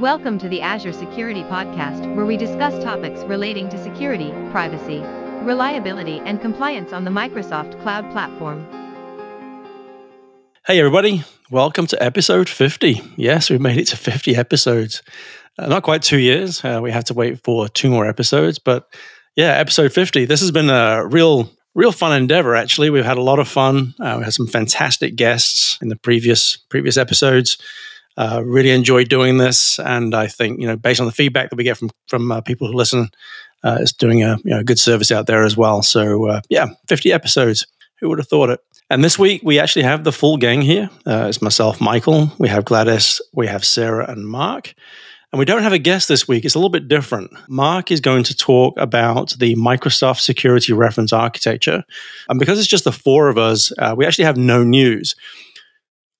Welcome to the Azure Security Podcast, where we discuss topics relating to security, privacy, reliability, and compliance on the Microsoft Cloud Platform. Hey, everybody. Welcome to episode 50. Yes, we've made it to 50 episodes. Uh, not quite two years. Uh, we have to wait for two more episodes. But yeah, episode 50. This has been a real, real fun endeavor, actually. We've had a lot of fun. Uh, we had some fantastic guests in the previous previous episodes. Uh, really enjoyed doing this, and I think you know, based on the feedback that we get from from uh, people who listen, uh, it's doing a you know, good service out there as well. So uh, yeah, 50 episodes. Who would have thought it? And this week we actually have the full gang here. Uh, it's myself, Michael. We have Gladys. We have Sarah and Mark. And we don't have a guest this week. It's a little bit different. Mark is going to talk about the Microsoft Security Reference Architecture. And because it's just the four of us, uh, we actually have no news.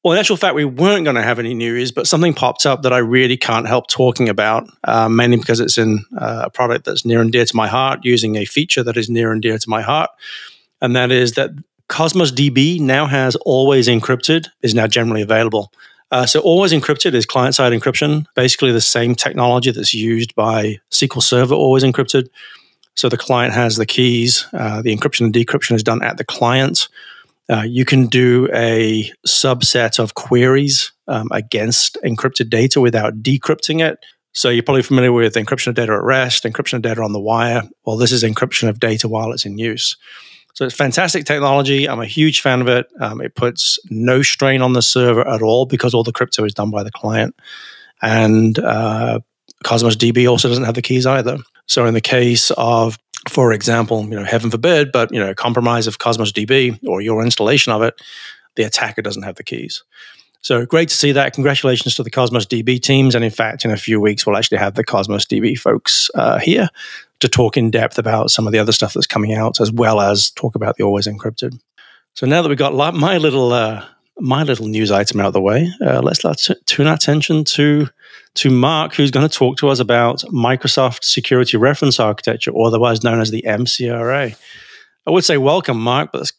Well, in actual fact, we weren't going to have any news, but something popped up that I really can't help talking about, uh, mainly because it's in uh, a product that's near and dear to my heart, using a feature that is near and dear to my heart. And that is that Cosmos DB now has always encrypted, is now generally available. Uh, so, always encrypted is client side encryption, basically the same technology that's used by SQL Server, always encrypted. So, the client has the keys, uh, the encryption and decryption is done at the client. Uh, you can do a subset of queries um, against encrypted data without decrypting it. So you're probably familiar with encryption of data at rest, encryption of data on the wire. Well, this is encryption of data while it's in use. So it's fantastic technology. I'm a huge fan of it. Um, it puts no strain on the server at all because all the crypto is done by the client. And uh, Cosmos DB also doesn't have the keys either. So in the case of for example, you know, heaven forbid, but you know, compromise of Cosmos DB or your installation of it, the attacker doesn't have the keys. So great to see that. Congratulations to the Cosmos DB teams. And in fact, in a few weeks, we'll actually have the Cosmos DB folks uh, here to talk in depth about some of the other stuff that's coming out, as well as talk about the always encrypted. So now that we've got my little uh, my little news item out of the way, uh, let's, let's tune our attention to to Mark, who's going to talk to us about Microsoft Security Reference Architecture, otherwise known as the MCRA. I would say welcome, Mark, but that's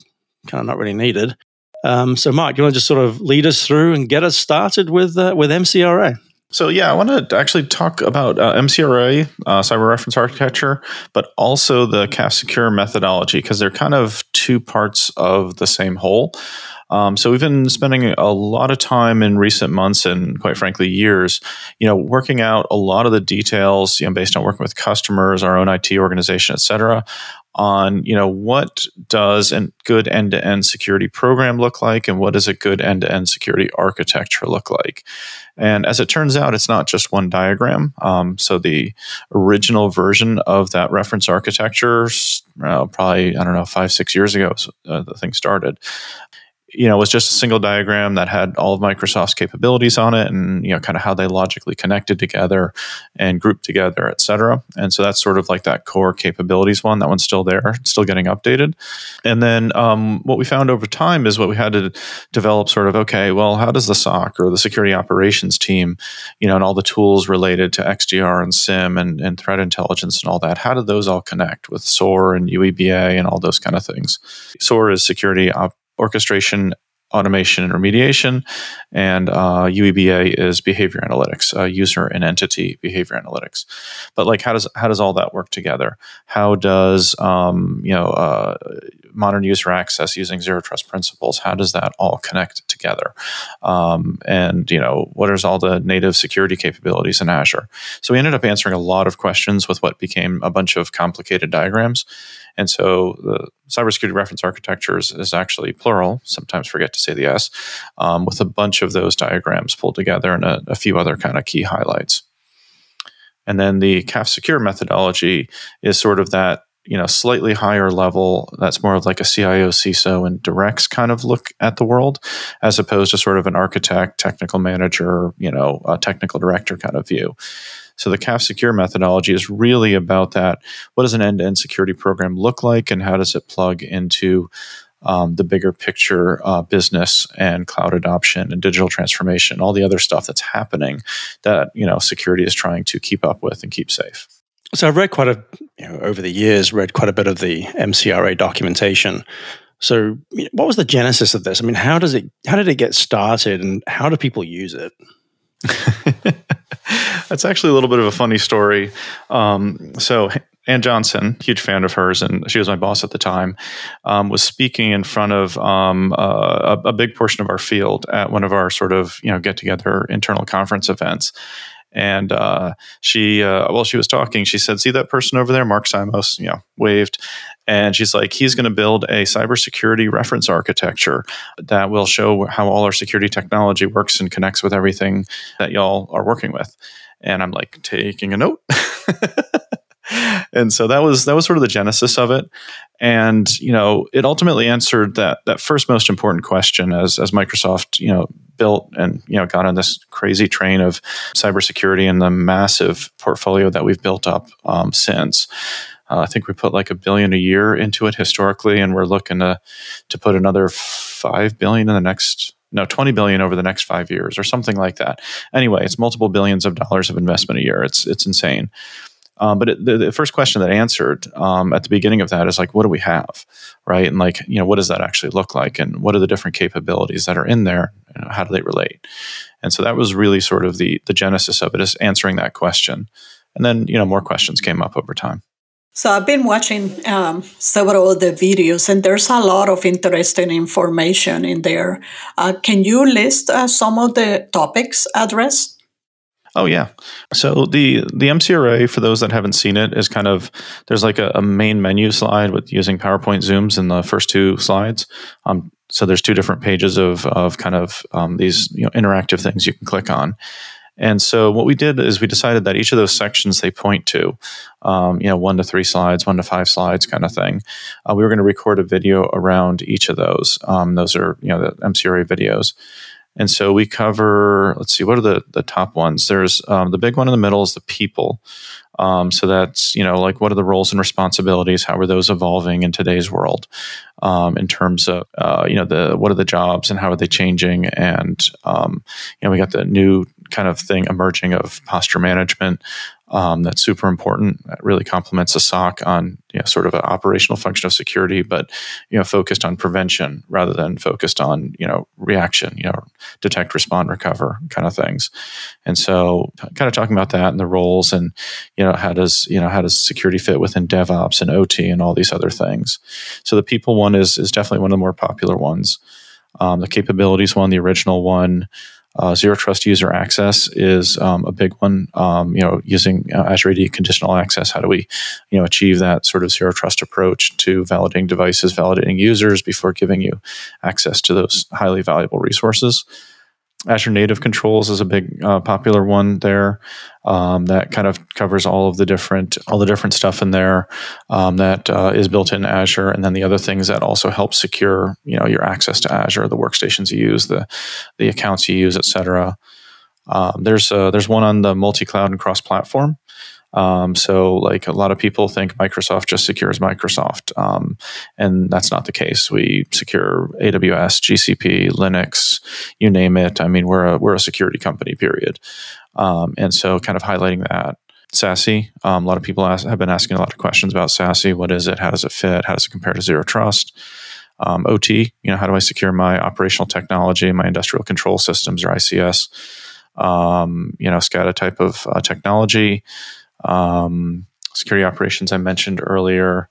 kind of not really needed. Um, so, Mark, you want to just sort of lead us through and get us started with uh, with MCRA? So yeah, I want to actually talk about uh, MCRA, uh, cyber reference architecture, but also the CAF secure methodology because they're kind of two parts of the same whole. Um, so we've been spending a lot of time in recent months and quite frankly years, you know, working out a lot of the details, you know, based on working with customers, our own IT organization, et cetera, on you know what does a good end-to-end security program look like and what does a good end-to-end security architecture look like. And as it turns out it's not just one diagram. Um, so the original version of that reference architecture uh, probably i don't know five six years ago uh, the thing started you know, it was just a single diagram that had all of Microsoft's capabilities on it and, you know, kind of how they logically connected together and grouped together, et cetera. And so that's sort of like that core capabilities one. That one's still there, still getting updated. And then um, what we found over time is what we had to develop sort of, okay, well, how does the SOC or the security operations team, you know, and all the tools related to XDR and SIEM and, and threat intelligence and all that, how did those all connect with SOAR and UEBA and all those kind of things? SOAR is security op- orchestration, automation, and remediation. And uh, UEBA is behavior analytics, uh, user and entity behavior analytics. But like, how does how does all that work together? How does um, you know uh, modern user access using zero trust principles? How does that all connect together? Um, and you know, what is all the native security capabilities in Azure? So we ended up answering a lot of questions with what became a bunch of complicated diagrams. And so the cybersecurity reference architectures is actually plural. Sometimes forget to say the S, um, with a bunch of those diagrams pulled together and a, a few other kind of key highlights. And then the CAF secure methodology is sort of that you know slightly higher level that's more of like a cio ciso and directs kind of look at the world as opposed to sort of an architect technical manager you know technical director kind of view so the CAF secure methodology is really about that what does an end-to-end security program look like and how does it plug into um, the bigger picture uh, business and cloud adoption and digital transformation all the other stuff that's happening that you know security is trying to keep up with and keep safe so I've read quite a, you know, over the years, read quite a bit of the MCRA documentation. So what was the genesis of this? I mean, how does it, how did it get started and how do people use it? That's actually a little bit of a funny story. Um, so Ann Johnson, huge fan of hers, and she was my boss at the time, um, was speaking in front of um, a, a, big portion of our field at one of our sort of you know get together internal conference events. And uh, she, uh, while she was talking, she said, "See that person over there, Mark Simos?" You know, waved, and she's like, "He's going to build a cybersecurity reference architecture that will show how all our security technology works and connects with everything that y'all are working with." And I'm like taking a note. and so that was that was sort of the genesis of it and you know it ultimately answered that that first most important question as as microsoft you know built and you know got on this crazy train of cybersecurity and the massive portfolio that we've built up um, since uh, I think we put like a billion a year into it historically, and we're looking to to put another five billion in the next no 20 billion over the next five years or something like that. Anyway, it's multiple billions of dollars of investment a year. It's it's insane. Um, but it, the, the, first question that answered um, at the beginning of that is like, what do we have, right? And like, you know, what does that actually look like, and what are the different capabilities that are in there, and how do they relate? And so that was really sort of the the genesis of it is answering that question, and then you know more questions came up over time. So I've been watching um, several of the videos, and there's a lot of interesting information in there. Uh, can you list uh, some of the topics addressed? Oh yeah. So the the MCRA for those that haven't seen it is kind of there's like a, a main menu slide with using PowerPoint zooms in the first two slides. Um, so there's two different pages of of kind of um, these you know interactive things you can click on. And so what we did is we decided that each of those sections they point to, um, you know, one to three slides, one to five slides, kind of thing. Uh, we were going to record a video around each of those. Um, those are you know the MCRA videos. And so we cover, let's see, what are the, the top ones? There's um, the big one in the middle is the people. Um, so that's, you know, like what are the roles and responsibilities? How are those evolving in today's world um, in terms of, uh, you know, the what are the jobs and how are they changing? And, um, you know, we got the new kind of thing emerging of posture management um, that's super important. That really complements a SOC on you know, sort of an operational function of security, but you know focused on prevention rather than focused on you know reaction, you know detect, respond, recover kind of things. And so, kind of talking about that and the roles, and you know how does you know how does security fit within DevOps and OT and all these other things. So the people one is is definitely one of the more popular ones. Um, the capabilities one, the original one. Uh, zero trust user access is um, a big one. Um, you know, using uh, Azure AD conditional access, how do we, you know, achieve that sort of zero trust approach to validating devices, validating users before giving you access to those highly valuable resources? Azure Native Controls is a big uh, popular one there. Um, that kind of covers all of the different all the different stuff in there um, that uh, is built in Azure, and then the other things that also help secure you know your access to Azure, the workstations you use, the the accounts you use, etc. Um, there's uh, there's one on the multi cloud and cross platform. Um, so, like a lot of people think Microsoft just secures Microsoft, um, and that's not the case. We secure AWS, GCP, Linux, you name it. I mean, we're a we're a security company. Period. Um, and so, kind of highlighting that. SASE. Um, a lot of people ask, have been asking a lot of questions about SASE. What is it? How does it fit? How does it compare to zero trust? Um, OT, you know, how do I secure my operational technology, my industrial control systems or ICS? Um, you know, SCADA type of uh, technology um, security operations I mentioned earlier.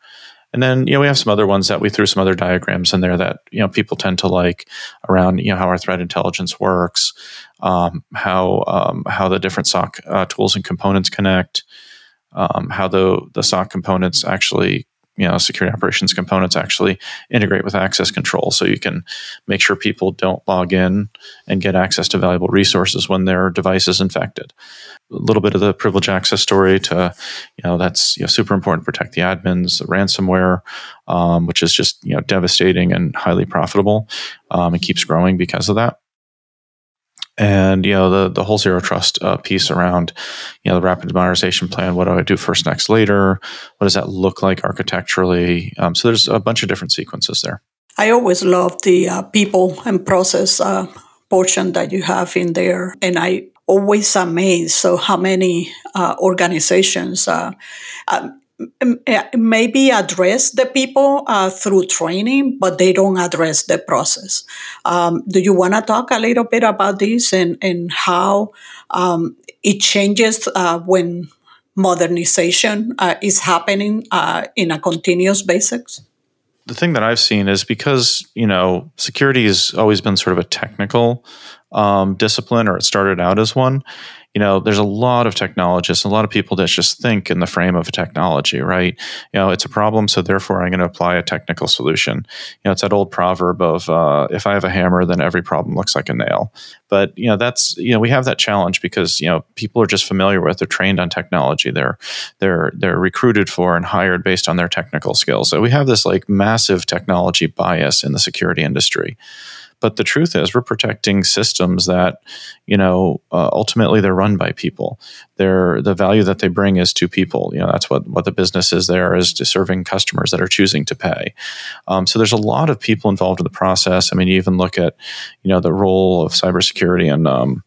And then, you know, we have some other ones that we threw some other diagrams in there that, you know, people tend to like around, you know, how our threat intelligence works, um, how, um, how the different SOC uh, tools and components connect, um, how the, the SOC components actually you know security operations components actually integrate with access control. So you can make sure people don't log in and get access to valuable resources when their device is infected. A little bit of the privilege access story to you know that's you know, super important protect the admins the ransomware um, which is just you know devastating and highly profitable um, and keeps growing because of that and you know the the whole zero trust uh, piece around you know the rapid modernization plan what do i do first next later? What does that look like architecturally? Um, so there's a bunch of different sequences there. I always love the uh, people and process uh, portion that you have in there. And i always amazed so how many uh, organizations uh, um, maybe address the people uh, through training, but they don't address the process. Um, do you want to talk a little bit about this and, and how um, it changes uh, when modernization uh, is happening uh, in a continuous basis? The thing that I've seen is because, you know, security has always been sort of a technical um, discipline, or it started out as one you know, there's a lot of technologists, a lot of people that just think in the frame of technology, right? You know, it's a problem, so therefore I'm going to apply a technical solution. You know, it's that old proverb of uh, if I have a hammer, then every problem looks like a nail. But you know, that's you know, we have that challenge because you know people are just familiar with, they're trained on technology, they're they're they're recruited for and hired based on their technical skills. So we have this like massive technology bias in the security industry. But the truth is, we're protecting systems that, you know, uh, ultimately they're run by people. They're the value that they bring is to people. You know, that's what what the business is there is to serving customers that are choosing to pay. Um, so there's a lot of people involved in the process. I mean, you even look at, you know, the role of cybersecurity and um,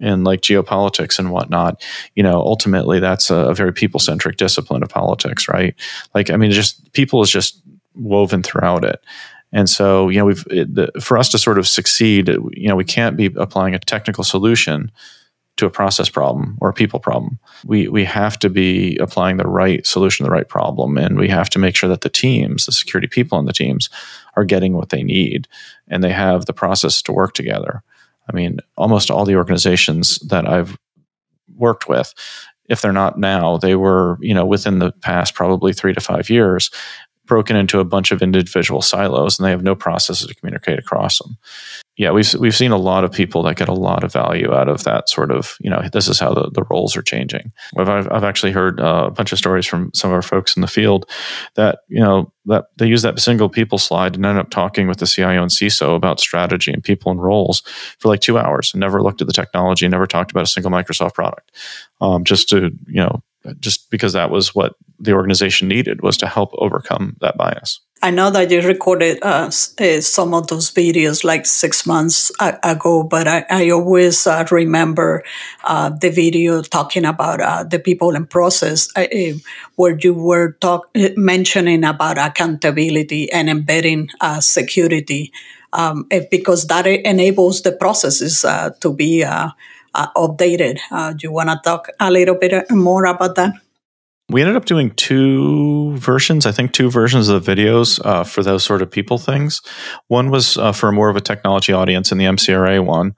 in like geopolitics and whatnot, you know, ultimately that's a, a very people centric discipline of politics, right? Like, I mean, just people is just woven throughout it. And so, you know, we've it, the, for us to sort of succeed, you know, we can't be applying a technical solution to a process problem or a people problem. We we have to be applying the right solution to the right problem, and we have to make sure that the teams, the security people on the teams, are getting what they need, and they have the process to work together. I mean, almost all the organizations that I've worked with, if they're not now, they were, you know, within the past probably three to five years, broken into a bunch of individual silos and they have no processes to communicate across them. Yeah, we've we've seen a lot of people that get a lot of value out of that sort of, you know, this is how the, the roles are changing. I've, I've actually heard uh, a bunch of stories from some of our folks in the field that, you know, that they use that single people slide and end up talking with the CIO and CISO about strategy and people and roles for like two hours and never looked at the technology, never talked about a single Microsoft product. Um, just to, you know, just because that was what the organization needed was to help overcome that bias. I know that you recorded uh, uh some of those videos like six months ago, but I, I always uh, remember uh, the video talking about uh, the people and process uh, where you were talk, mentioning about accountability and embedding security um, because that enables the processes to be updated. do you want to talk a little bit more about that? we ended up doing two versions i think two versions of the videos uh, for those sort of people things one was uh, for more of a technology audience in the mcra one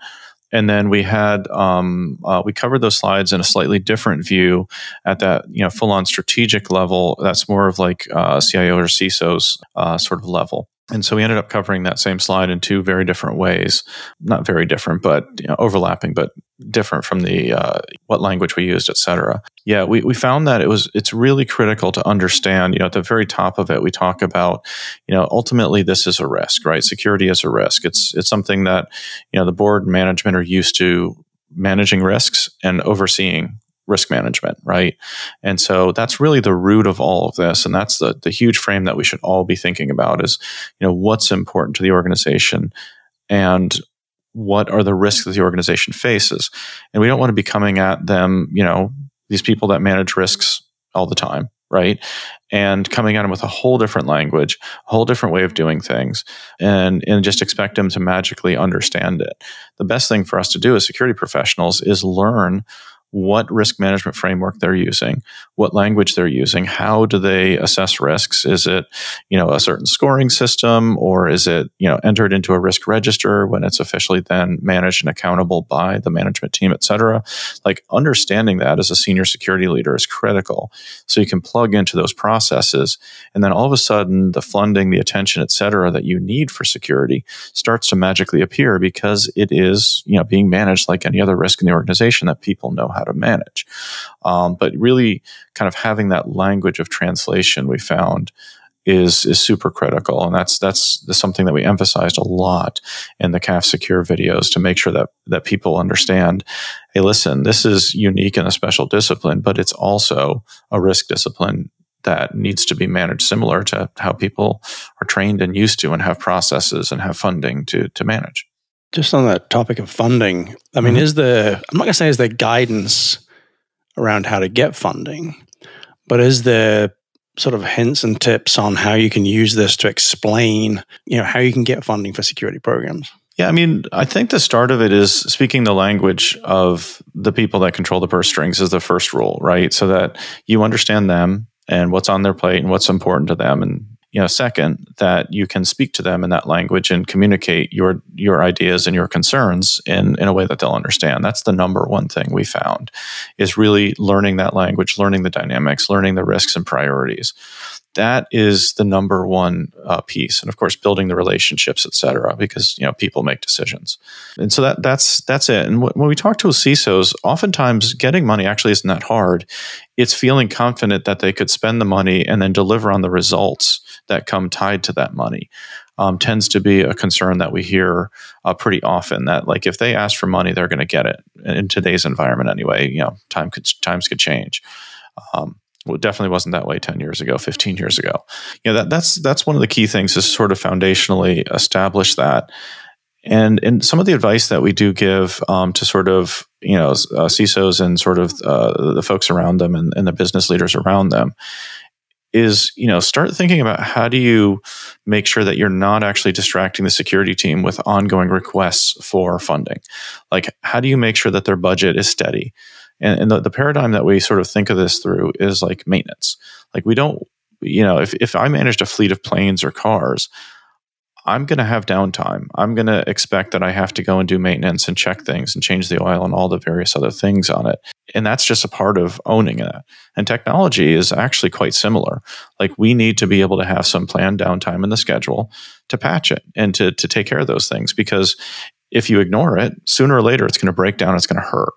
and then we had um, uh, we covered those slides in a slightly different view at that you know full on strategic level that's more of like uh, cio or ciso's uh, sort of level and so we ended up covering that same slide in two very different ways. Not very different but you know, overlapping but different from the uh, what language we used etc yeah we, we found that it was it's really critical to understand you know at the very top of it we talk about you know ultimately this is a risk right? Security is a risk. It's it's something that you know the board management are used to managing risks and overseeing risk management, right? And so that's really the root of all of this. And that's the, the huge frame that we should all be thinking about is, you know, what's important to the organization and what are the risks that the organization faces. And we don't want to be coming at them, you know, these people that manage risks all the time, right? And coming at them with a whole different language, a whole different way of doing things, and, and just expect them to magically understand it. The best thing for us to do as security professionals is learn what risk management framework they're using, what language they're using, how do they assess risks? Is it, you know, a certain scoring system or is it, you know, entered into a risk register when it's officially then managed and accountable by the management team, et cetera? Like understanding that as a senior security leader is critical. So you can plug into those processes and then all of a sudden the funding, the attention, et cetera, that you need for security starts to magically appear because it is, you know, being managed like any other risk in the organization that people know how how to manage. Um, but really, kind of having that language of translation we found is is super critical, and that's that's something that we emphasized a lot in the CAF Secure videos to make sure that that people understand. Hey, listen, this is unique and a special discipline, but it's also a risk discipline that needs to be managed similar to how people are trained and used to and have processes and have funding to to manage. Just on that topic of funding, I mean, mm-hmm. is the I'm not going to say is there guidance around how to get funding, but is there sort of hints and tips on how you can use this to explain, you know, how you can get funding for security programs? Yeah, I mean, I think the start of it is speaking the language of the people that control the purse strings is the first rule, right? So that you understand them and what's on their plate and what's important to them and you know second that you can speak to them in that language and communicate your your ideas and your concerns in in a way that they'll understand. That's the number one thing we found is really learning that language learning the dynamics learning the risks and priorities that is the number one uh, piece. And of course building the relationships et cetera because you know people make decisions. And so that that's that's it. And w- when we talk to CISOs oftentimes getting money actually isn't that hard. It's feeling confident that they could spend the money and then deliver on the results that come tied to that money um, tends to be a concern that we hear uh, pretty often that like if they ask for money they're going to get it in today's environment anyway. You know time could times could change. Um, well, it definitely wasn't that way 10 years ago 15 years ago. You know that that's that's one of the key things is sort of foundationally establish that. And and some of the advice that we do give um, to sort of you know uh, CISOs and sort of uh, the folks around them and, and the business leaders around them is you know start thinking about how do you make sure that you're not actually distracting the security team with ongoing requests for funding. Like how do you make sure that their budget is steady and, and the, the paradigm that we sort of think of this through is like maintenance. Like we don't, you know, if, if I managed a fleet of planes or cars, I'm going to have downtime. I'm going to expect that I have to go and do maintenance and check things and change the oil and all the various other things on it. And that's just a part of owning it. And technology is actually quite similar. Like we need to be able to have some planned downtime in the schedule to patch it and to, to take care of those things because if you ignore it, sooner or later it's going to break down, it's going to hurt.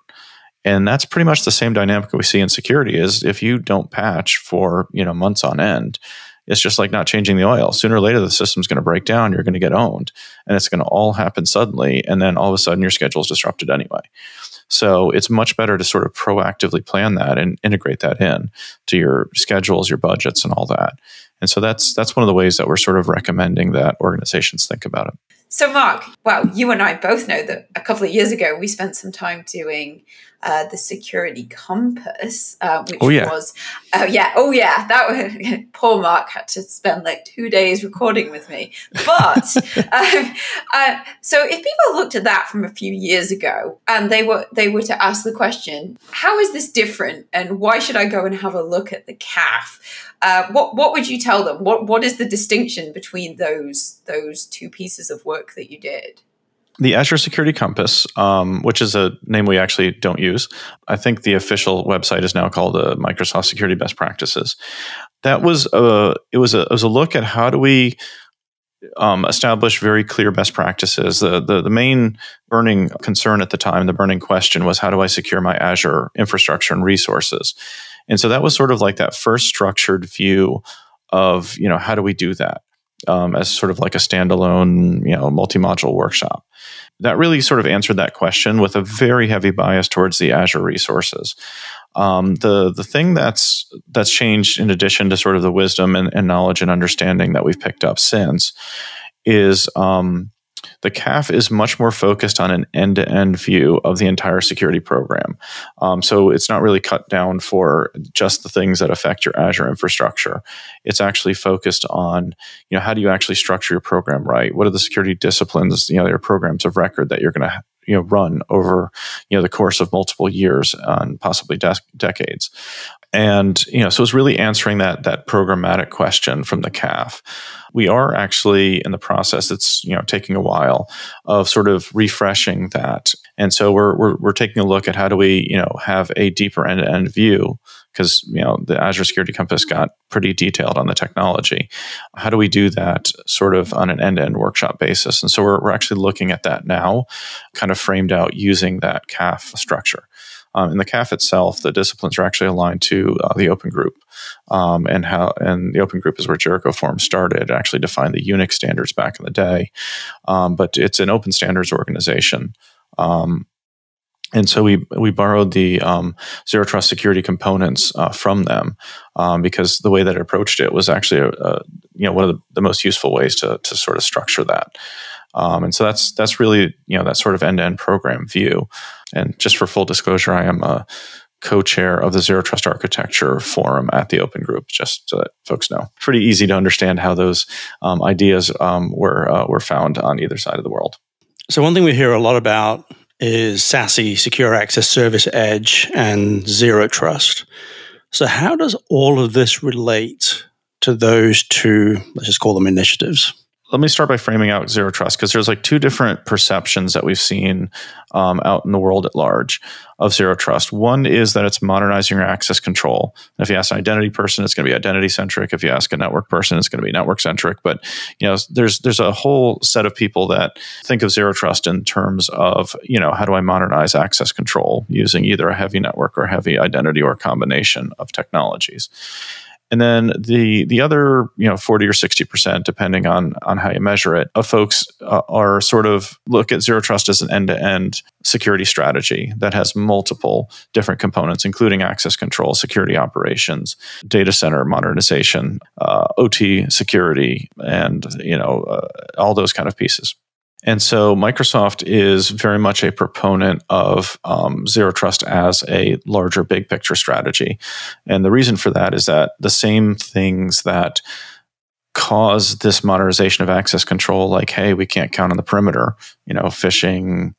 And that's pretty much the same dynamic we see in security is if you don't patch for, you know, months on end, it's just like not changing the oil. Sooner or later the system's going to break down, you're going to get owned, and it's going to all happen suddenly and then all of a sudden your schedule is disrupted anyway. So it's much better to sort of proactively plan that and integrate that in to your schedules, your budgets and all that. And so that's that's one of the ways that we're sort of recommending that organizations think about it. So, Mark, well, you and I both know that a couple of years ago we spent some time doing uh, the Security Compass, uh, which oh, yeah. was, oh yeah, oh yeah, that was, poor Mark had to spend like two days recording with me. But um, uh, so, if people looked at that from a few years ago and they were they were to ask the question, how is this different, and why should I go and have a look at the CAF? Uh, what what would you tell them? What what is the distinction between those those two pieces of work that you did? The Azure Security Compass, um, which is a name we actually don't use, I think the official website is now called uh, Microsoft Security Best Practices. That was a it was a it was a look at how do we um, establish very clear best practices. The, the, the main burning concern at the time, the burning question was how do I secure my Azure infrastructure and resources? And so that was sort of like that first structured view of, you know, how do we do that um, as sort of like a standalone, you know, multi-module workshop. That really sort of answered that question with a very heavy bias towards the Azure resources. Um, the the thing that's that's changed in addition to sort of the wisdom and, and knowledge and understanding that we've picked up since is um, the CAF is much more focused on an end to end view of the entire security program. Um, so it's not really cut down for just the things that affect your Azure infrastructure. It's actually focused on, you know, how do you actually structure your program right? What are the security disciplines, you know, your programs of record that you're going to you know run over you know the course of multiple years and possibly de- decades. And you know so it's really answering that that programmatic question from the CAF we are actually in the process it's you know taking a while of sort of refreshing that. And so we're we're, we're taking a look at how do we you know have a deeper end-to-end view because you know the azure security compass got pretty detailed on the technology how do we do that sort of on an end-to-end workshop basis and so we're, we're actually looking at that now kind of framed out using that caf structure um, in the CAF itself, the disciplines are actually aligned to uh, the Open Group, um, and how and the Open Group is where Jericho Forum started. Actually defined the Unix standards back in the day, um, but it's an open standards organization. Um, and so we we borrowed the um, zero trust security components uh, from them um, because the way that it approached it was actually a, a, you know one of the, the, most useful ways to to sort of structure that. Um, and so that's that's really you know that sort of end to end program view. And just for full disclosure, I am a co-chair of the Zero Trust Architecture Forum at the Open Group. Just so that folks know, pretty easy to understand how those um, ideas um, were uh, were found on either side of the world. So one thing we hear a lot about is SASE, Secure Access Service Edge, and Zero Trust. So how does all of this relate to those two? Let's just call them initiatives let me start by framing out zero trust because there's like two different perceptions that we've seen um, out in the world at large of zero trust. One is that it's modernizing your access control. if you ask an identity person, it's going to be identity centric. If you ask a network person, it's going to be network centric. But you know, there's there's a whole set of people that think of zero trust in terms of you know how do I modernize access control using either a heavy network or heavy identity or a combination of technologies and then the the other you know 40 or 60 percent depending on on how you measure it of folks uh, are sort of look at zero trust as an end-to-end security strategy that has multiple different components including access control security operations data center modernization uh, ot security and you know uh, all those kind of pieces and so Microsoft is very much a proponent of um, zero trust as a larger big picture strategy. And the reason for that is that the same things that cause this modernization of access control, like, hey, we can't count on the perimeter, you know, phishing,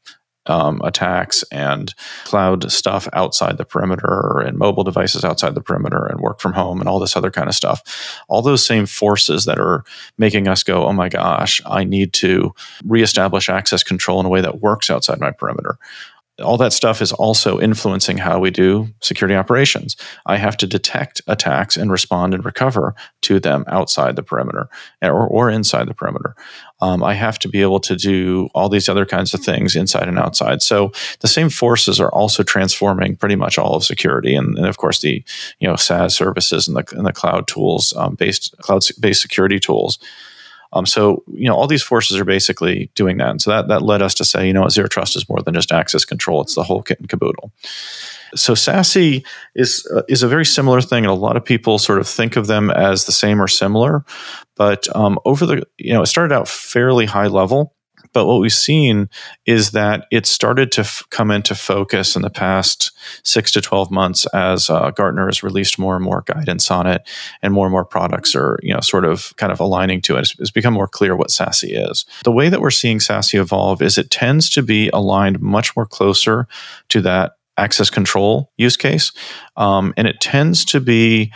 um, attacks and cloud stuff outside the perimeter and mobile devices outside the perimeter and work from home and all this other kind of stuff. All those same forces that are making us go, oh my gosh, I need to reestablish access control in a way that works outside my perimeter all that stuff is also influencing how we do security operations. I have to detect attacks and respond and recover to them outside the perimeter or, or inside the perimeter. Um, I have to be able to do all these other kinds of things inside and outside. So the same forces are also transforming pretty much all of security, and, and of course the you know SaaS services and the and the cloud tools um, based cloud based security tools. Um, so you know all these forces are basically doing that, and so that that led us to say, you know, zero trust is more than just access control; it's the whole kit and caboodle. So SASE is uh, is a very similar thing, and a lot of people sort of think of them as the same or similar. But um, over the you know, it started out fairly high level, but what we've seen is that it started to f- come into focus in the past six to 12 months as uh, Gartner has released more and more guidance on it, and more and more products are, you know, sort of kind of aligning to it. It's, it's become more clear what SASE is. The way that we're seeing SASE evolve is it tends to be aligned much more closer to that access control use case. Um, and it tends to be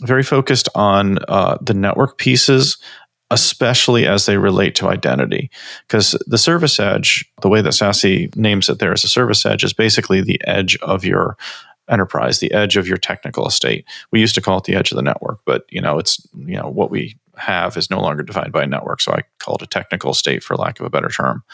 very focused on uh, the network pieces especially as they relate to identity. Because the service edge, the way that SASE names it there as a service edge, is basically the edge of your enterprise, the edge of your technical estate. We used to call it the edge of the network, but you know, it's you know what we have is no longer defined by a network. So I call it a technical state for lack of a better term.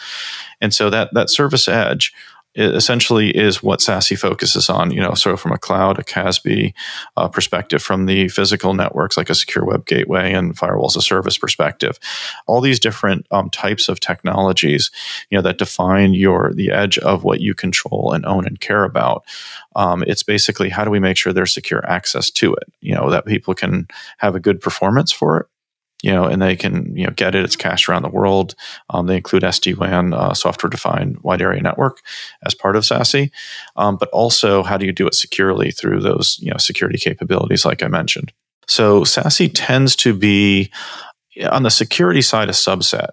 And so that that service edge essentially is what SASE focuses on, you know, sort of from a cloud, a CASB uh, perspective, from the physical networks like a secure web gateway and firewalls as a service perspective. All these different um, types of technologies, you know, that define your the edge of what you control and own and care about. Um, it's basically how do we make sure there's secure access to it, you know, that people can have a good performance for it you know, and they can you know get it. It's cached around the world. Um, they include SD WAN, uh, software defined wide area network, as part of SASE. Um, but also, how do you do it securely through those you know security capabilities, like I mentioned. So SASE tends to be on the security side a subset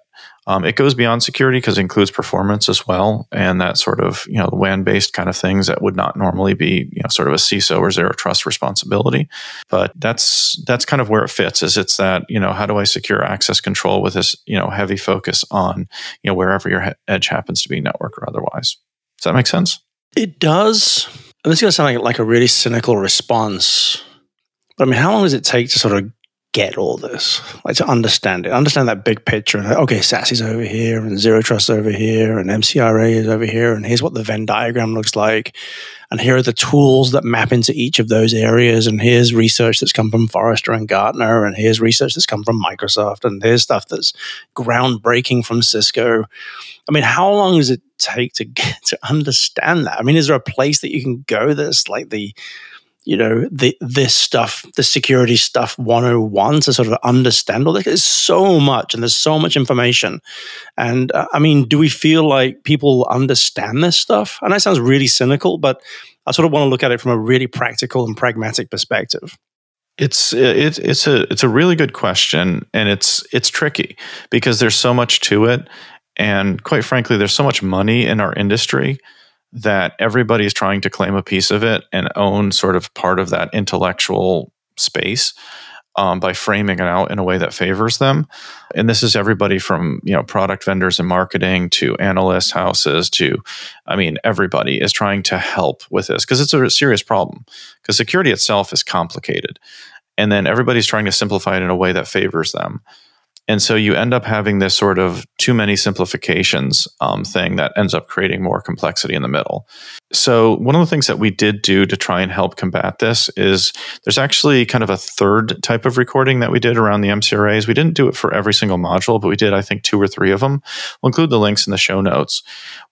um, it goes beyond security because it includes performance as well, and that sort of you know WAN based kind of things that would not normally be you know sort of a CISO or zero trust responsibility. But that's that's kind of where it fits. Is it's that you know how do I secure access control with this you know heavy focus on you know wherever your edge happens to be, network or otherwise. Does that make sense? It does. And this is going to sound like, like a really cynical response, but I mean, how long does it take to sort of get all this, like to understand it, understand that big picture. And okay, SASE's over here, and Zero Trust over here, and MCRA is over here, and here's what the Venn diagram looks like, and here are the tools that map into each of those areas, and here's research that's come from Forrester and Gartner, and here's research that's come from Microsoft, and here's stuff that's groundbreaking from Cisco. I mean, how long does it take to get to understand that? I mean, is there a place that you can go that's like the you know, the, this stuff, the security stuff 101 to sort of understand all this. There's so much and there's so much information. And uh, I mean, do we feel like people understand this stuff? And that sounds really cynical, but I sort of want to look at it from a really practical and pragmatic perspective. It's it, it's a it's a really good question, and it's it's tricky because there's so much to it, and quite frankly, there's so much money in our industry that everybody's trying to claim a piece of it and own sort of part of that intellectual space um, by framing it out in a way that favors them. And this is everybody from you know product vendors and marketing to analyst houses to, I mean, everybody is trying to help with this because it's a serious problem. Because security itself is complicated, and then everybody's trying to simplify it in a way that favors them. And so you end up having this sort of too many simplifications um, thing that ends up creating more complexity in the middle. So, one of the things that we did do to try and help combat this is there's actually kind of a third type of recording that we did around the MCRAs. We didn't do it for every single module, but we did, I think, two or three of them. We'll include the links in the show notes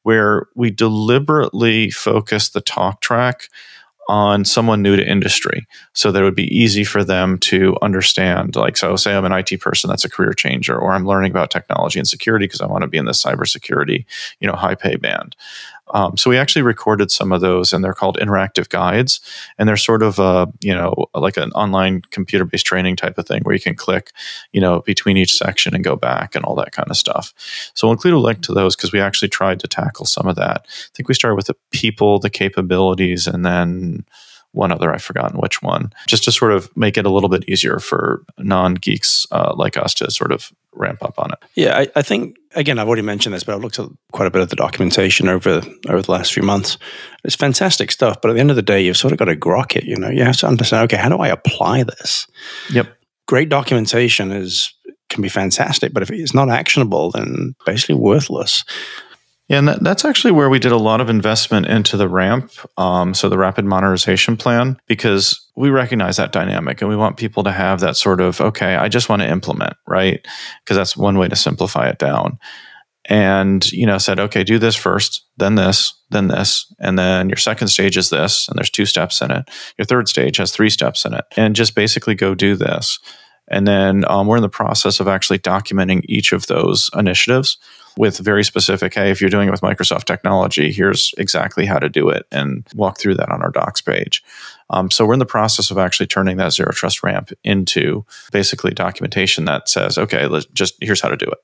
where we deliberately focus the talk track on someone new to industry. So that it would be easy for them to understand like so say i'm an it person that's a career changer or i'm learning about technology and security because i want to be in the cybersecurity you know high pay band um, so we actually recorded some of those, and they're called interactive guides, and they're sort of a you know like an online computer based training type of thing where you can click you know between each section and go back and all that kind of stuff. So we'll include a link to those because we actually tried to tackle some of that. I think we started with the people, the capabilities, and then one other I've forgotten which one, just to sort of make it a little bit easier for non geeks uh, like us to sort of ramp up on it. Yeah, I, I, think again I've already mentioned this, but I've looked at quite a bit of the documentation over over the last few months. It's fantastic stuff, but at the end of the day, you've sort of got to grok it. You know, you have to understand. Okay, how do I apply this? Yep. Great documentation is can be fantastic, but if it's not actionable, then basically worthless. Yeah, and that's actually where we did a lot of investment into the ramp, um, so the rapid modernization plan, because we recognize that dynamic and we want people to have that sort of, okay, I just want to implement, right? Because that's one way to simplify it down. And, you know, said, okay, do this first, then this, then this, and then your second stage is this, and there's two steps in it. Your third stage has three steps in it, and just basically go do this. And then um, we're in the process of actually documenting each of those initiatives with very specific, hey, if you're doing it with Microsoft technology, here's exactly how to do it and walk through that on our docs page. Um, so we're in the process of actually turning that zero trust ramp into basically documentation that says, okay, let's just here's how to do it.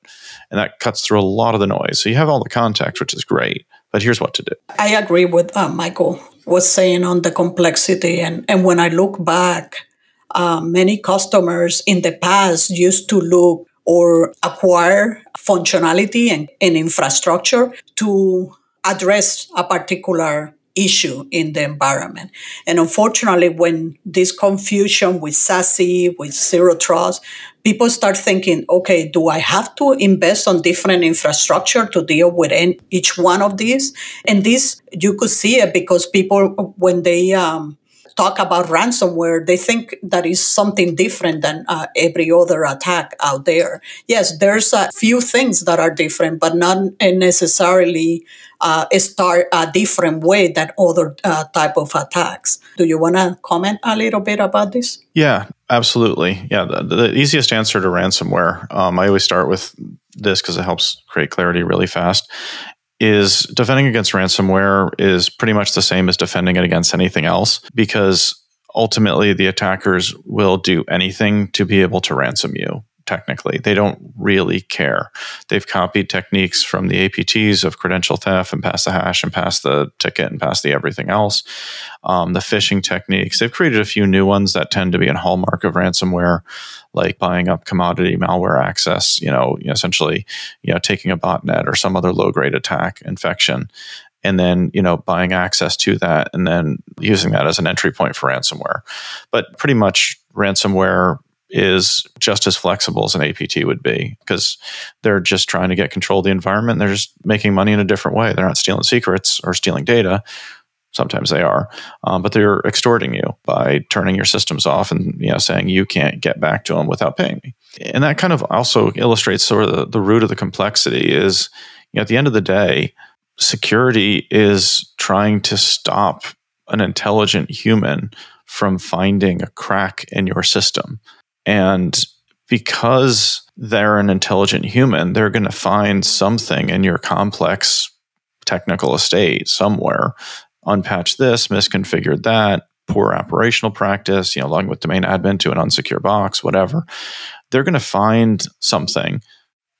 And that cuts through a lot of the noise. So you have all the context, which is great, but here's what to do. I agree with uh, Michael was saying on the complexity. And, and when I look back, uh, many customers in the past used to look or acquire functionality and, and infrastructure to address a particular issue in the environment. And unfortunately, when this confusion with SASE, with zero trust, people start thinking, okay, do I have to invest on different infrastructure to deal with each one of these? And this, you could see it because people, when they um, talk about ransomware, they think that is something different than uh, every other attack out there. Yes, there's a few things that are different, but not necessarily uh, start a different way than other uh, type of attacks. Do you want to comment a little bit about this? Yeah, absolutely. Yeah, the, the easiest answer to ransomware, um, I always start with this because it helps create clarity really fast is defending against ransomware is pretty much the same as defending it against anything else because ultimately the attackers will do anything to be able to ransom you technically. They don't really care. They've copied techniques from the apts of credential theft and pass the hash and pass the ticket and pass the everything else. Um, the phishing techniques they've created a few new ones that tend to be a hallmark of ransomware like buying up commodity malware access, you know, essentially, you know, taking a botnet or some other low grade attack infection and then you know buying access to that and then using that as an entry point for ransomware. But pretty much ransomware is just as flexible as an apt would be because they're just trying to get control of the environment they're just making money in a different way they're not stealing secrets or stealing data Sometimes they are, um, but they're extorting you by turning your systems off and you know saying you can't get back to them without paying me. And that kind of also illustrates sort of the, the root of the complexity is you know, at the end of the day, security is trying to stop an intelligent human from finding a crack in your system. And because they're an intelligent human, they're going to find something in your complex technical estate somewhere. Unpatch this, misconfigured that, poor operational practice, you know, logging with domain admin to an unsecure box, whatever. They're going to find something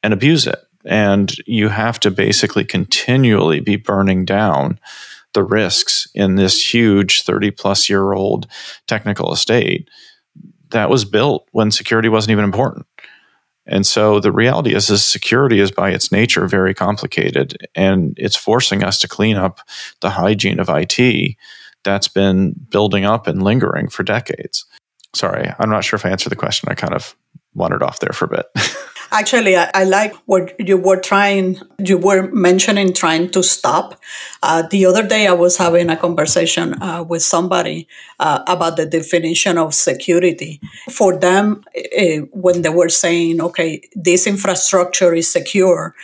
and abuse it. And you have to basically continually be burning down the risks in this huge 30 plus year old technical estate that was built when security wasn't even important. And so the reality is, is security is by its nature very complicated, and it's forcing us to clean up the hygiene of IT that's been building up and lingering for decades. Sorry, I'm not sure if I answered the question. I kind of wandered off there for a bit. Actually, I, I, like what you were trying, you were mentioning trying to stop. Uh, the other day, I was having a conversation uh, with somebody uh, about the definition of security. For them, uh, when they were saying, okay, this infrastructure is secure,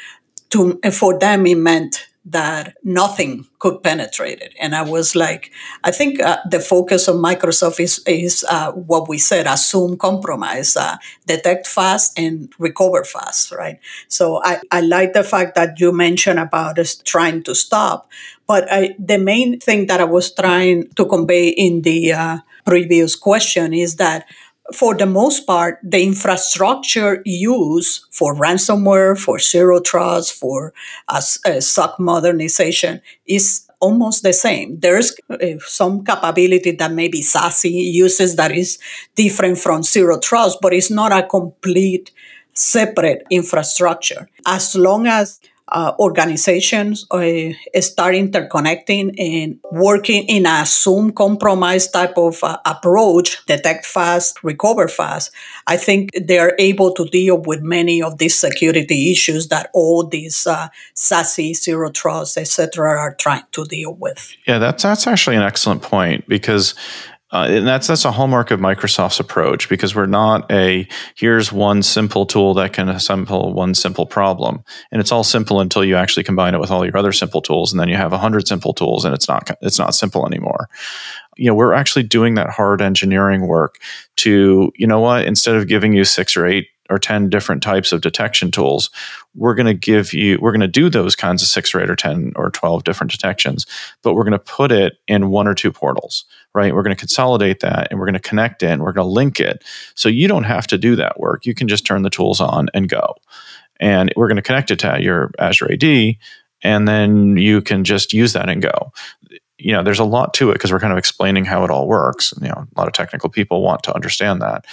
to, for them, it meant that nothing could penetrate it. And I was like, I think uh, the focus of Microsoft is, is uh, what we said, assume compromise, uh, detect fast and recover fast, right? So I, I like the fact that you mentioned about us trying to stop. But I, the main thing that I was trying to convey in the uh, previous question is that for the most part, the infrastructure used for ransomware, for zero trust, for uh, uh, SOC modernization is almost the same. There's uh, some capability that maybe SASE uses that is different from zero trust, but it's not a complete separate infrastructure. As long as uh, organizations uh, start interconnecting and working in a assume compromise type of uh, approach, detect fast, recover fast, I think they're able to deal with many of these security issues that all these uh, SASE, zero trust, etc., are trying to deal with. Yeah, that's that's actually an excellent point because uh, and that's that's a hallmark of Microsoft's approach because we're not a here's one simple tool that can assemble one simple problem, and it's all simple until you actually combine it with all your other simple tools, and then you have a hundred simple tools, and it's not it's not simple anymore. You know, we're actually doing that hard engineering work to you know what instead of giving you six or eight or 10 different types of detection tools we're going to give you we're going to do those kinds of six or eight or 10 or 12 different detections but we're going to put it in one or two portals right? We're going to consolidate that and we're going to connect it and we're going to link it. So you don't have to do that work. You can just turn the tools on and go. And we're going to connect it to your azure ad and then you can just use that and go. You know there's a lot to it because we're kind of explaining how it all works. You know a lot of technical people want to understand that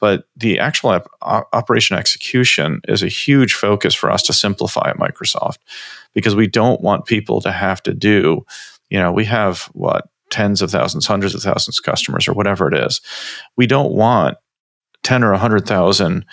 but the actual op- operation execution is a huge focus for us to simplify at Microsoft because we don't want people to have to do, you know, we have what, tens of thousands, hundreds of thousands of customers or whatever it is. We don't want 10 or 100,000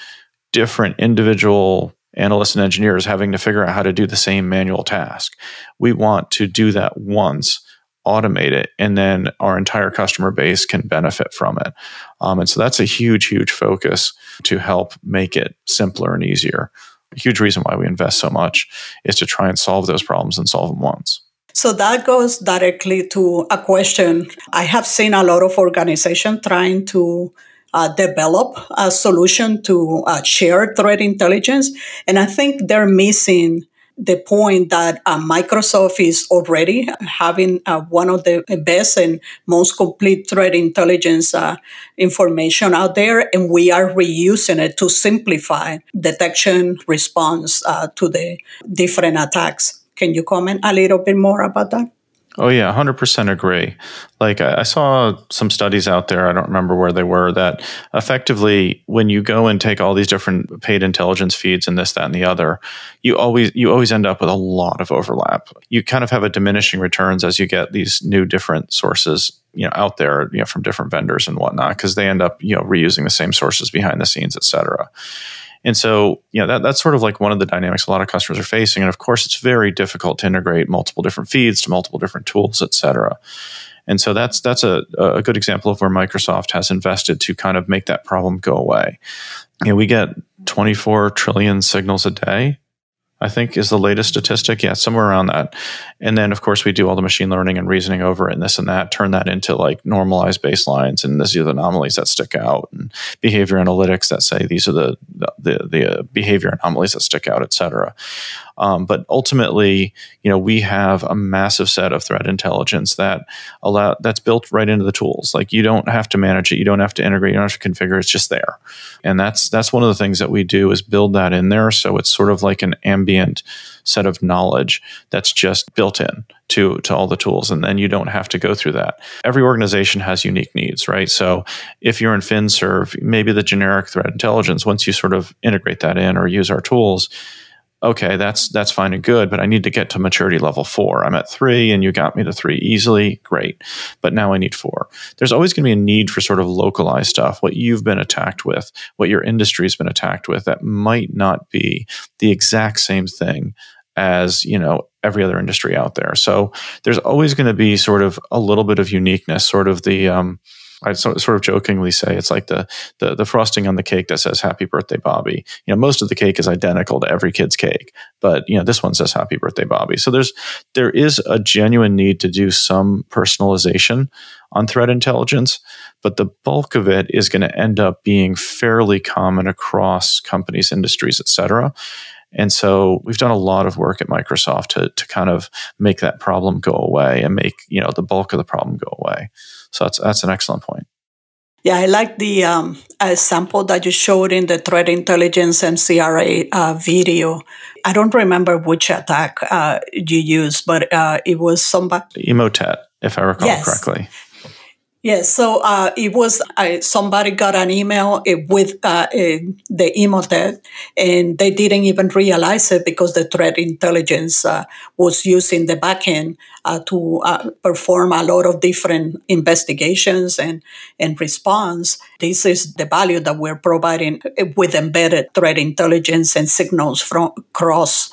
different individual analysts and engineers having to figure out how to do the same manual task. We want to do that once automate it, and then our entire customer base can benefit from it. Um, and so that's a huge, huge focus to help make it simpler and easier. A huge reason why we invest so much is to try and solve those problems and solve them once. So that goes directly to a question. I have seen a lot of organizations trying to uh, develop a solution to uh, share threat intelligence. And I think they're missing the point that uh, Microsoft is already having uh, one of the best and most complete threat intelligence uh, information out there, and we are reusing it to simplify detection response uh, to the different attacks. Can you comment a little bit more about that? Oh yeah, hundred percent agree. Like I, saw some studies out there. I don't remember where they were. That effectively, when you go and take all these different paid intelligence feeds and this, that, and the other, you always you always end up with a lot of overlap. You kind of have a diminishing returns as you get these new different sources, you know, out there, you know, from different vendors and whatnot, because they end up you know reusing the same sources behind the scenes, et cetera. And so, you know, that, that's sort of like one of the dynamics a lot of customers are facing. And of course, it's very difficult to integrate multiple different feeds to multiple different tools, et cetera. And so that's that's a, a good example of where Microsoft has invested to kind of make that problem go away. You know, we get 24 trillion signals a day. I think is the latest statistic. Yeah, somewhere around that. And then, of course, we do all the machine learning and reasoning over it and this and that, turn that into like normalized baselines. And these are the anomalies that stick out and behavior analytics that say these are the, the, the behavior anomalies that stick out, et cetera. Um, but ultimately, you know, we have a massive set of threat intelligence that allow that's built right into the tools. Like you don't have to manage it, you don't have to integrate, you don't have to configure. It's just there, and that's that's one of the things that we do is build that in there. So it's sort of like an ambient set of knowledge that's just built in to to all the tools and then you don't have to go through that every organization has unique needs right so if you're in finserve maybe the generic threat intelligence once you sort of integrate that in or use our tools okay, that's that's fine and good, but I need to get to maturity level four. I'm at three, and you got me to three easily. Great, but now I need four. There's always going to be a need for sort of localized stuff, what you've been attacked with, what your industry's been attacked with, that might not be the exact same thing as you know every other industry out there. So there's always going to be sort of a little bit of uniqueness, sort of the um, I sort of jokingly say it's like the, the the frosting on the cake that says "Happy Birthday, Bobby." You know, most of the cake is identical to every kid's cake, but you know, this one says "Happy Birthday, Bobby." So there's there is a genuine need to do some personalization on threat intelligence, but the bulk of it is going to end up being fairly common across companies, industries, et cetera. And so we've done a lot of work at Microsoft to, to kind of make that problem go away and make, you know, the bulk of the problem go away. So that's that's an excellent point. Yeah, I like the um, sample that you showed in the threat intelligence MCRA uh, video. I don't remember which attack uh, you used, but uh, it was somebody. Emotet, if I recall yes. correctly. Yes, so uh, it was uh, somebody got an email uh, with uh, the Emotet, and they didn't even realize it because the threat intelligence uh, was using the backend uh, to perform a lot of different investigations and and response. This is the value that we're providing with embedded threat intelligence and signals from cross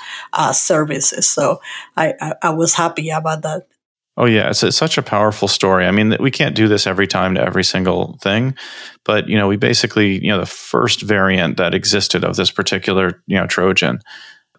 services. So I, I, I was happy about that. Oh yeah, it's, it's, such a powerful story. I mean, we can't do this every time to every single thing, but you know, we basically, you know, the first variant that existed of this particular, you know, Trojan,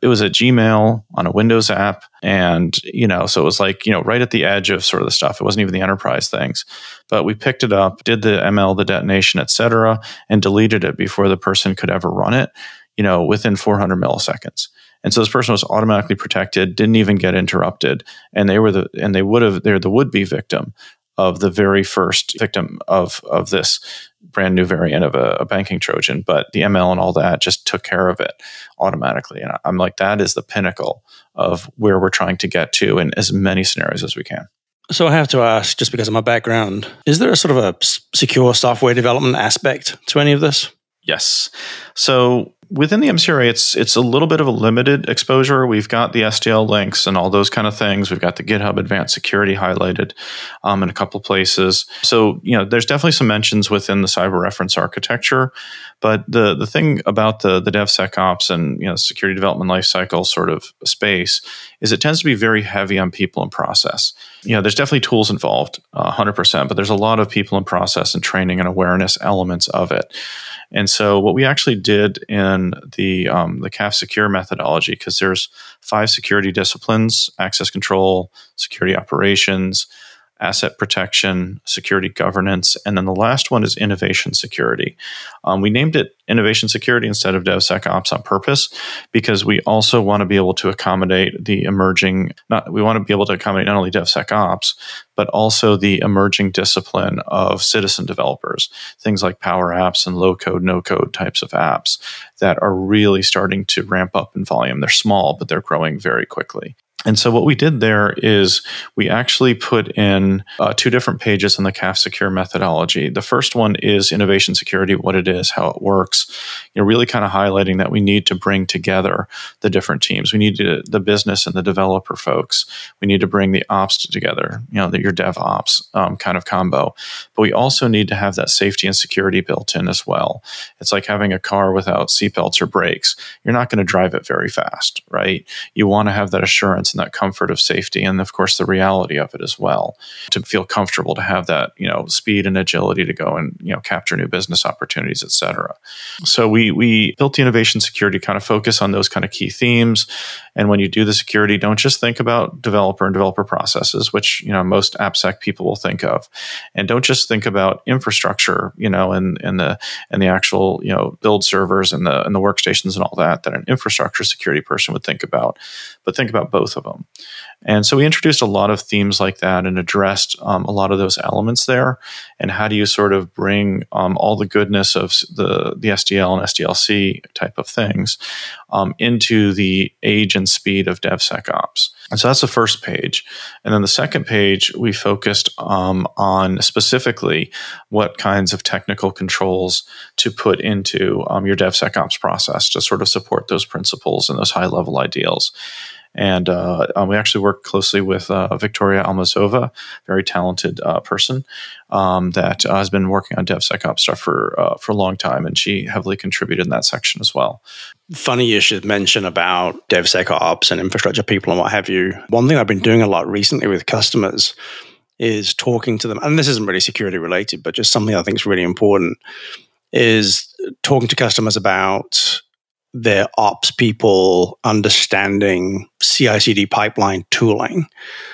it was a Gmail on a Windows app, and you know, so it was like you know, right at the edge of sort of the stuff. It wasn't even the enterprise things, but we picked it up, did the ML, the detonation, etc., and deleted it before the person could ever run it. You know, within 400 milliseconds. And so this person was automatically protected, didn't even get interrupted, and they were the and they would have they're the would be victim of the very first victim of of this brand new variant of a, a, banking Trojan. But the ML and all that just took care of it automatically, and I'm like that is the pinnacle of where we're trying to get to in as many scenarios as we can. So I have to ask, just because of my background, is there a sort of a secure software development aspect to any of this? Yes. So within the MCRA, it's it's a little bit of a limited exposure. We've got the SDL links and all those kind of things. We've got the GitHub Advanced Security highlighted um, in a couple places. So you know, there's definitely some mentions within the cyber reference architecture. But the the thing about the the DevSecOps and you know security development lifecycle sort of space is it tends to be very heavy on people and process. You know, there's definitely tools involved, uh, 100%, but there's a lot of people and process and training and awareness elements of it. And so, what we actually did in the um, the CAF Secure methodology, because there's five security disciplines: access control, security operations, asset protection, security governance, and then the last one is innovation security. Um, we named it innovation security instead of DevSecOps on purpose because we also want to be able to accommodate the emerging. Not we want to be able to accommodate not only DevSecOps but also the emerging discipline of citizen developers, things like Power Apps and low code, no code types of apps that are really starting to ramp up in volume. They're small, but they're growing very quickly. And so what we did there is we actually put in uh, two different pages in the CAF Secure methodology. The first one is innovation security, what it is, how it works. You know, really kind of highlighting that we need to bring together the different teams. We need to, the business and the developer folks. We need to bring the ops together. You know, the, your DevOps um, kind of combo. But we also need to have that safety and security built in as well. It's like having a car without seatbelts or brakes. You're not going to drive it very fast, right? You want to have that assurance confidence and that comfort of safety, and of course the reality of it as well. To feel comfortable to have that, you know, speed and agility to go and you know capture new business opportunities, et cetera. So we we built the innovation security kind of focus on those kind of key themes. And when you do the security, don't just think about developer and developer processes, which you know most AppSec people will think of, and don't just think about infrastructure, you know, and and the and the actual you know build servers and the and the workstations and all that that an infrastructure security person would think about, but think about both of them. And so we introduced a lot of themes like that and addressed um, a lot of those elements there. And how do you sort of bring um, all the goodness of the, the SDL and SDLC type of things um, into the age and speed of DevSecOps? And so that's the first page. And then the second page, we focused um, on specifically what kinds of technical controls to put into um, your DevSecOps process to sort of support those principles and those high level ideals. And uh, um, we actually work closely with uh, Victoria Almazova, very talented uh, person um, that uh, has been working on DevSecOps stuff for uh, for a long time, and she heavily contributed in that section as well. Funny you should mention about DevSecOps and infrastructure people and what have you. One thing I've been doing a lot recently with customers is talking to them, and this isn't really security related, but just something I think is really important is talking to customers about their ops people understanding CI CD pipeline tooling.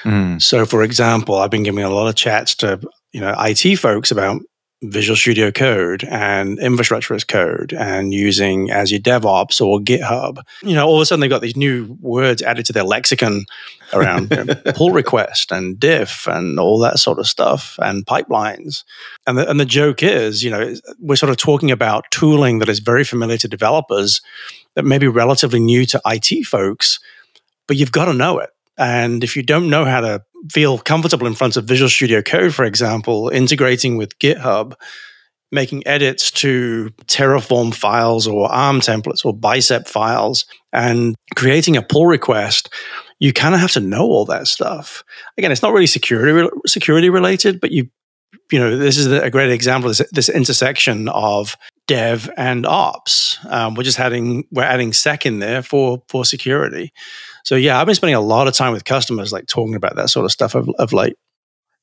Mm. So, for example, I've been giving a lot of chats to you know IT folks about Visual Studio Code and infrastructure as code and using Azure DevOps or GitHub. You know, all of a sudden they've got these new words added to their lexicon around you know, pull request and diff and all that sort of stuff and pipelines. And the, and the joke is, you know, we're sort of talking about tooling that is very familiar to developers that may be relatively new to IT folks, but you've got to know it. And if you don't know how to feel comfortable in front of Visual Studio Code, for example, integrating with GitHub, making edits to Terraform files or ARM templates or bicep files, and creating a pull request, you kind of have to know all that stuff. Again, it's not really security security related, but you you know this is a great example this, this intersection of dev and ops. Um, we're just adding we're adding sec in there for for security. So yeah, I've been spending a lot of time with customers, like talking about that sort of stuff of, of late.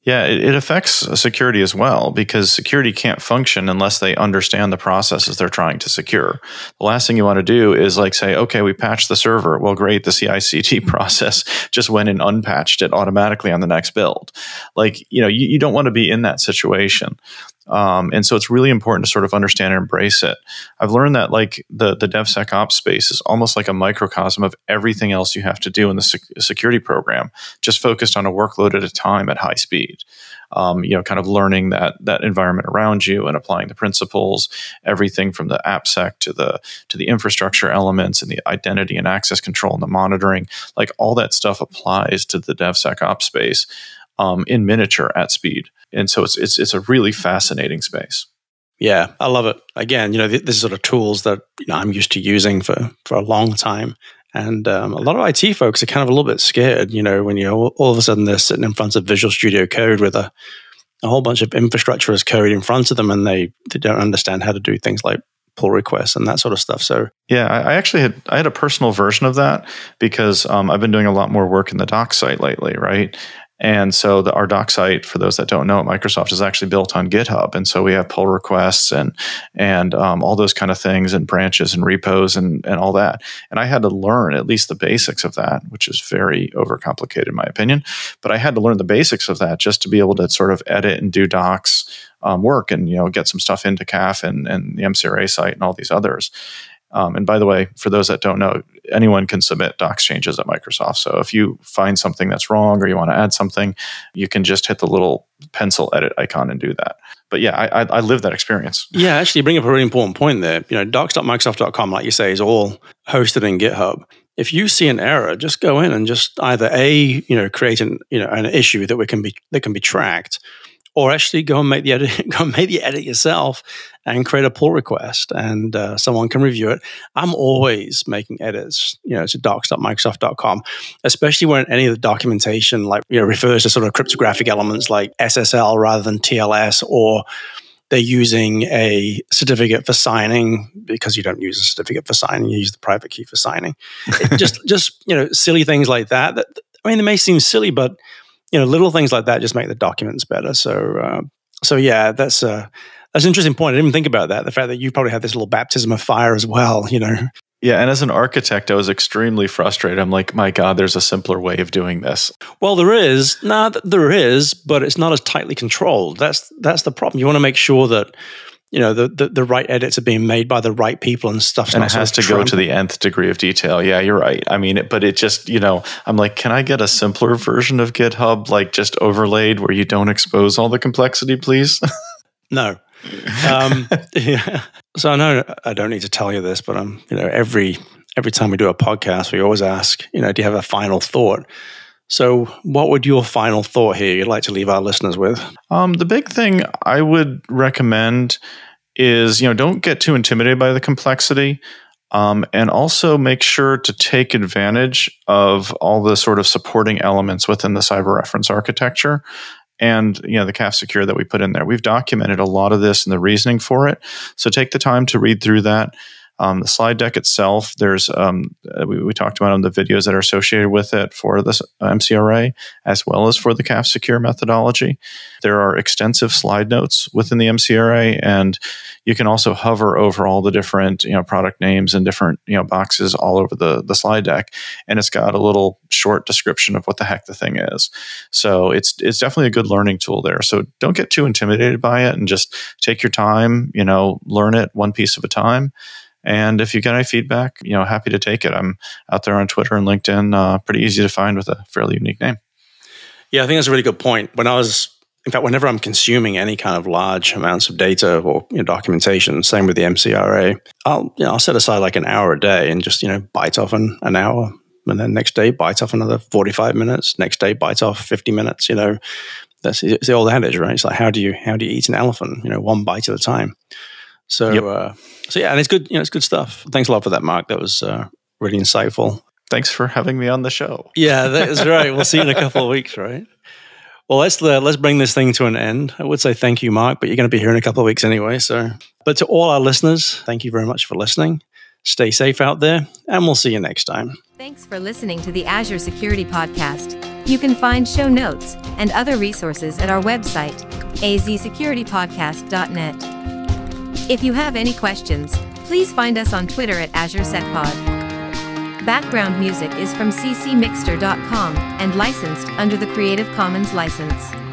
Yeah, it, it, affects uh, security as well because security can't function unless they understand the processes they're trying to secure. The last thing you want to do is like say, okay, we patched the server. Well, great, the CI/CD process just went and unpatched it automatically on the next build. Like, you know, you, you don't want to be in that situation. Um, and so it's really important to sort of understand and embrace it. I've learned that like the the DevSecOps space is almost like a microcosm of everything else you have to do in the sec- security program, just focused on a workload at a time at high speed. Um, you know, kind of learning that that environment around you and applying the principles, everything from the AppSec to the to the infrastructure elements and the identity and access control and the monitoring, like all that stuff applies to the DevSecOps space um, in miniature at speed and so it's it's it's a really fascinating space. Yeah, I love it. Again, you know, th- this is sort of tools that you know I'm used to using for for a long time, and um, a lot of IT folks are kind of a little bit scared. You know, when you all, all of a sudden they're sitting in front of Visual Studio Code with a a whole bunch of infrastructure as code in front of them, and they they don't understand how to do things like pull requests and that sort of stuff. So yeah, I, actually had I had a personal version of that because um, I've been doing a lot more work in the doc site lately, right? And so the, our doc site, for those that don't know, Microsoft is actually built on GitHub, and so we have pull requests and and um, all those kind of things, and branches and repos and and all that. And I had to learn at least the basics of that, which is very overcomplicated in my opinion. But I had to learn the basics of that just to be able to sort of edit and do docs um, work, and you know get some stuff into CAF and and the MCRA site and all these others. Um, and by the way, for those that don't know, anyone can submit docs changes at Microsoft. So if you find something that's wrong or you want to add something, you can just hit the little pencil edit icon and do that. But yeah, I, I, I live that experience. Yeah, actually, you bring up a really important point there. You know, docs.microsoft.com, like you say, is all hosted in GitHub. If you see an error, just go in and just either a you know create an you know an issue that we can be that can be tracked, or actually go and make the edit, go and make the edit yourself and create a pull request and uh, someone can review it. I'm always making edits, you know, to docs.microsoft.com, especially when any of the documentation like, you know, refers to sort of cryptographic elements like SSL rather than TLS or they're using a certificate for signing because you don't use a certificate for signing, you use the private key for signing. just, just you know, silly things like that. That I mean, they may seem silly, but you know, little things like that just make the documents better. So, uh, so yeah, that's a that's an interesting point. I didn't even think about that. The fact that you probably had this little baptism of fire as well. You know, yeah, and as an architect, I was extremely frustrated. I'm like, my God, there's a simpler way of doing this. Well, there is. No, there is, but it's not as tightly controlled. That's that's the problem. You want to make sure that you know the, the, the right edits are being made by the right people and stuff. And it has to go to the nth degree of detail. Yeah, you're right. I mean, but it just you know, I'm like, can I get a simpler version of GitHub, like just overlaid where you don't expose all the complexity, please? no. Um, yeah. So I know I don't need to tell you this, but I'm, you know, every every time we do a podcast, we always ask, you know, do you have a final thought? So, what would your final thought here you'd like to leave our listeners with? Um, the big thing I would recommend is, you know, don't get too intimidated by the complexity. Um, and also make sure to take advantage of all the sort of supporting elements within the cyber reference architecture and you know the CAF secure that we put in there. We've documented a lot of this and the reasoning for it. So take the time to read through that. Um, the slide deck itself, there's um, uh, we, we, talked about on the videos that are associated with it for the MCRA as well as for the CAF secure methodology. There are extensive slide notes within the MCRA, and you can also hover over all the different you know product names and different you know boxes all over the the slide deck, and it's got a little short description of what the heck the thing is. So it's it's definitely a good learning tool there. So don't get too intimidated by it, and just take your time. You know, learn it one piece of a time and if you get any feedback, you know, happy to take it. I'm out there on Twitter and LinkedIn, uh, pretty easy to find with a fairly unique name. Yeah, I think that's a really good point. When I was, in fact, whenever I'm consuming any kind of large amounts of data or you know, documentation, same with the MCRA, I'll you know I'll set aside like an hour a day and just you know bite off an, an hour, and then next day bite off another 45 minutes. Next day bite off 50 minutes. You know, that's it's the old adage, right? It's like how do you how do you eat an elephant? You know, one bite at a time. So, yep. uh, so yeah, and it's good. You know, it's good stuff. Thanks a lot for that, Mark. That was uh, really insightful. Thanks for having me on the show. Yeah, that's right. We'll see you in a couple of weeks, right? Well, let's uh, let's bring this thing to an end. I would say thank you, Mark, but you're going to be here in a couple of weeks anyway. So, but to all our listeners, thank you very much for listening. Stay safe out there, and we'll see you next time. Thanks for listening to the Azure Security Podcast. You can find show notes and other resources at our website, azsecuritypodcast.net. If you have any questions, please find us on Twitter at AzureSecPod. Background music is from ccmixter.com and licensed under the Creative Commons license.